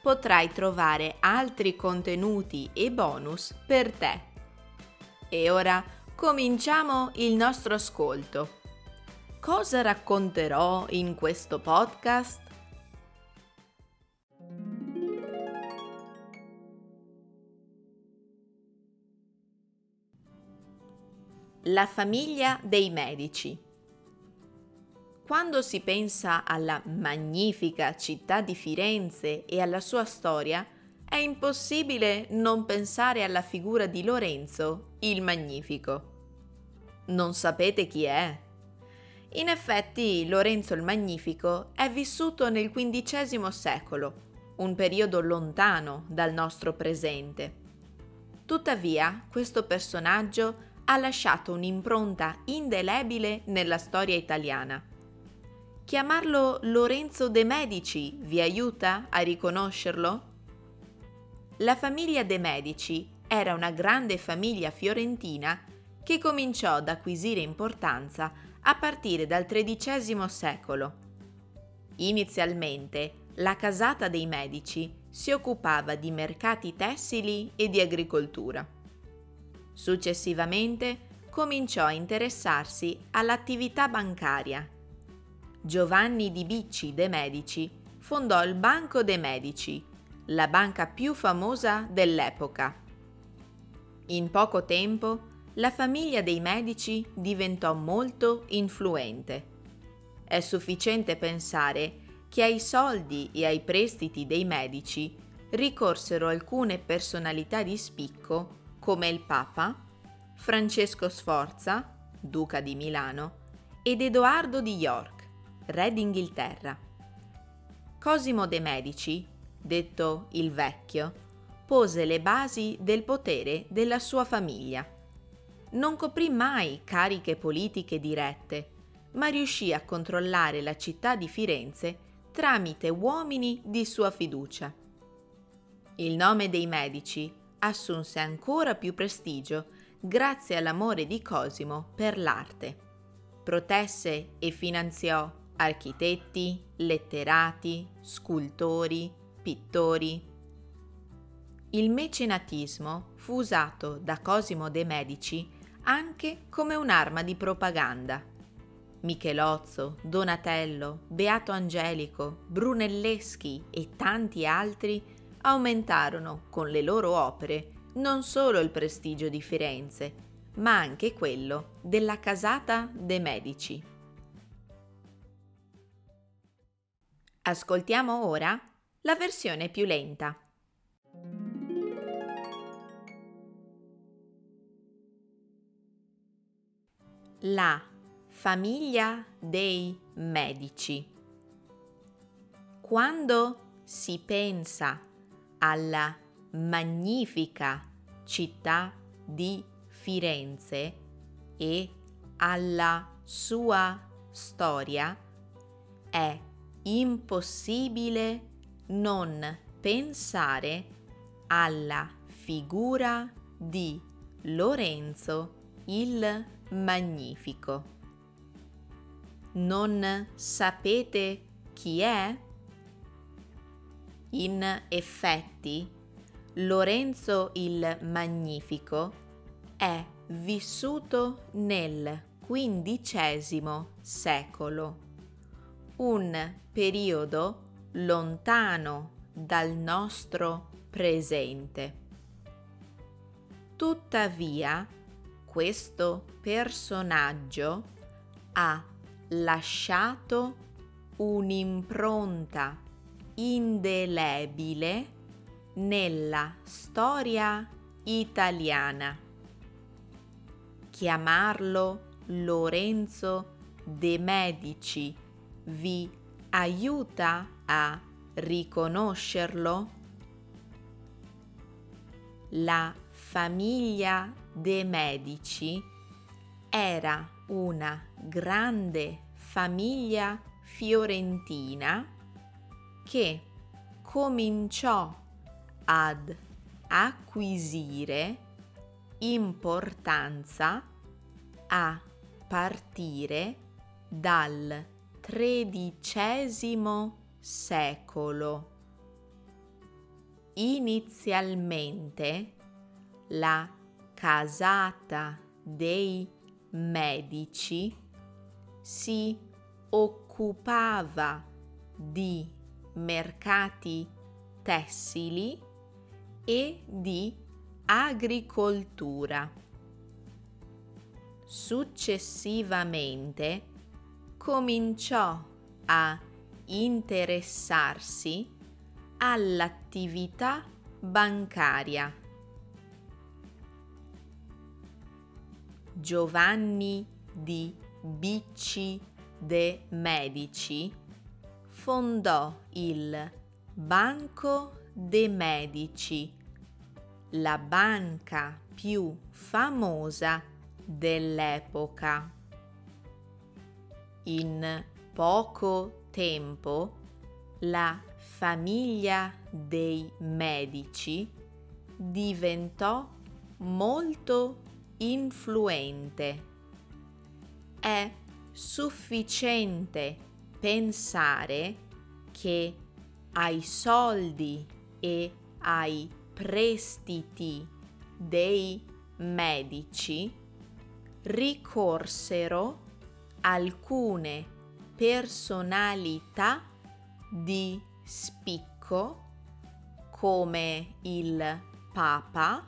potrai trovare altri contenuti e bonus per te. E ora cominciamo il nostro ascolto. Cosa racconterò in questo podcast? La famiglia dei medici. Quando si pensa alla magnifica città di Firenze e alla sua storia, è impossibile non pensare alla figura di Lorenzo, il Magnifico. Non sapete chi è? In effetti Lorenzo il Magnifico è vissuto nel XV secolo, un periodo lontano dal nostro presente. Tuttavia, questo personaggio ha lasciato un'impronta indelebile nella storia italiana. Chiamarlo Lorenzo de' Medici vi aiuta a riconoscerlo? La famiglia de' Medici era una grande famiglia fiorentina che cominciò ad acquisire importanza a partire dal XIII secolo. Inizialmente la casata dei Medici si occupava di mercati tessili e di agricoltura. Successivamente cominciò a interessarsi all'attività bancaria Giovanni di Bicci de' Medici fondò il Banco dei Medici, la banca più famosa dell'epoca. In poco tempo la famiglia dei Medici diventò molto influente. È sufficiente pensare che ai soldi e ai prestiti dei Medici ricorsero alcune personalità di spicco come il Papa, Francesco Sforza, duca di Milano, ed Edoardo di York re d'Inghilterra. Cosimo de' Medici, detto il Vecchio, pose le basi del potere della sua famiglia. Non coprì mai cariche politiche dirette, ma riuscì a controllare la città di Firenze tramite uomini di sua fiducia. Il nome dei Medici assunse ancora più prestigio grazie all'amore di Cosimo per l'arte. Protesse e finanziò architetti, letterati, scultori, pittori. Il mecenatismo fu usato da Cosimo de' Medici anche come un'arma di propaganda. Michelozzo, Donatello, Beato Angelico, Brunelleschi e tanti altri aumentarono con le loro opere non solo il prestigio di Firenze, ma anche quello della casata de' Medici. Ascoltiamo ora la versione più lenta. La famiglia dei medici. Quando si pensa alla magnifica città di Firenze e alla sua storia, è impossibile non pensare alla figura di Lorenzo il Magnifico. Non sapete chi è? In effetti, Lorenzo il Magnifico è vissuto nel XV secolo un periodo lontano dal nostro presente. Tuttavia, questo personaggio ha lasciato un'impronta indelebile nella storia italiana. Chiamarlo Lorenzo de' Medici vi aiuta a riconoscerlo? La famiglia de Medici era una grande famiglia fiorentina che cominciò ad acquisire importanza a partire dal XIII secolo. Inizialmente la casata dei Medici si occupava di mercati tessili e di agricoltura. Successivamente cominciò a interessarsi all'attività bancaria. Giovanni di Bicci de Medici fondò il Banco de Medici, la banca più famosa dell'epoca. In poco tempo la famiglia dei Medici diventò molto influente. È sufficiente pensare che ai soldi e ai prestiti dei medici ricorsero alcune personalità di spicco come il Papa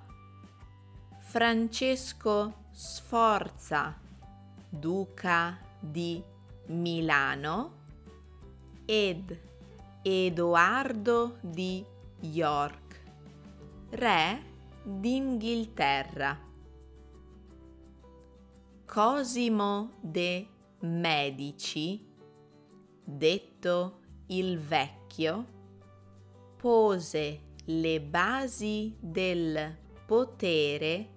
Francesco Sforza, duca di Milano, ed Edoardo di York, re d'Inghilterra. Cosimo de Medici, detto il Vecchio, pose le basi del potere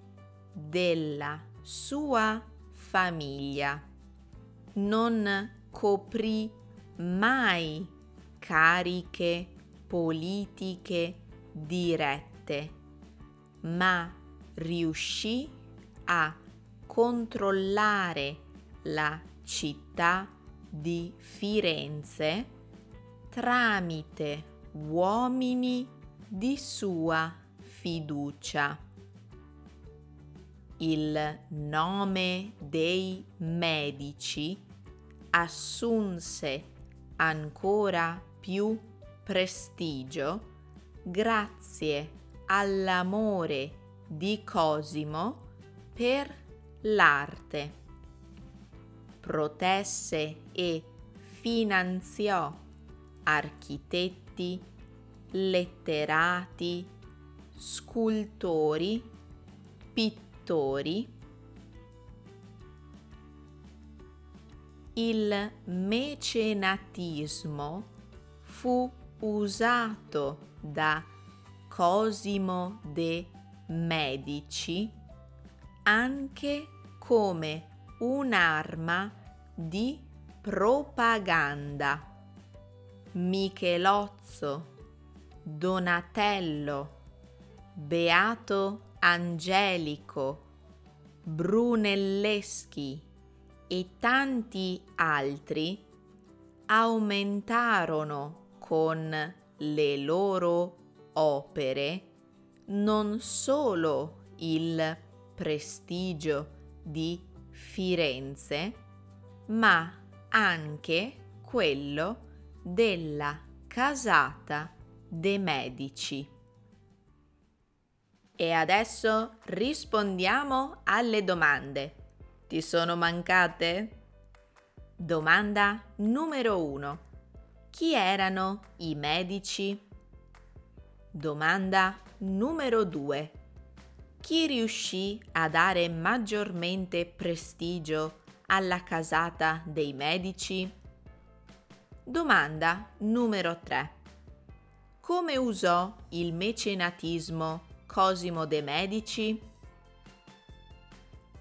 della sua famiglia. Non coprì mai cariche politiche dirette, ma riuscì a controllare la città di Firenze tramite uomini di sua fiducia. Il nome dei medici assunse ancora più prestigio grazie all'amore di Cosimo per l'arte. Protesse e finanziò architetti, letterati, scultori, pittori. Il mecenatismo fu usato da Cosimo de Medici anche come un'arma di propaganda. Michelozzo, Donatello, Beato Angelico, Brunelleschi e tanti altri aumentarono con le loro opere non solo il prestigio di Firenze, ma anche quello della casata de Medici. E adesso rispondiamo alle domande. Ti sono mancate? Domanda numero 1. Chi erano i medici? Domanda numero 2. Chi riuscì a dare maggiormente prestigio alla casata dei medici? Domanda numero 3. come usò il mecenatismo Cosimo de Medici?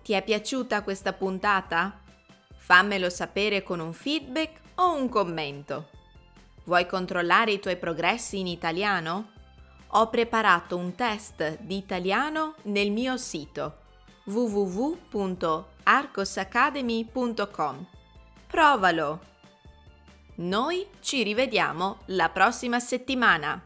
Ti è piaciuta questa puntata? Fammelo sapere con un feedback o un commento. Vuoi controllare i tuoi progressi in italiano? Ho preparato un test di italiano nel mio sito www.arcosacademy.com. Provalo! Noi ci rivediamo la prossima settimana.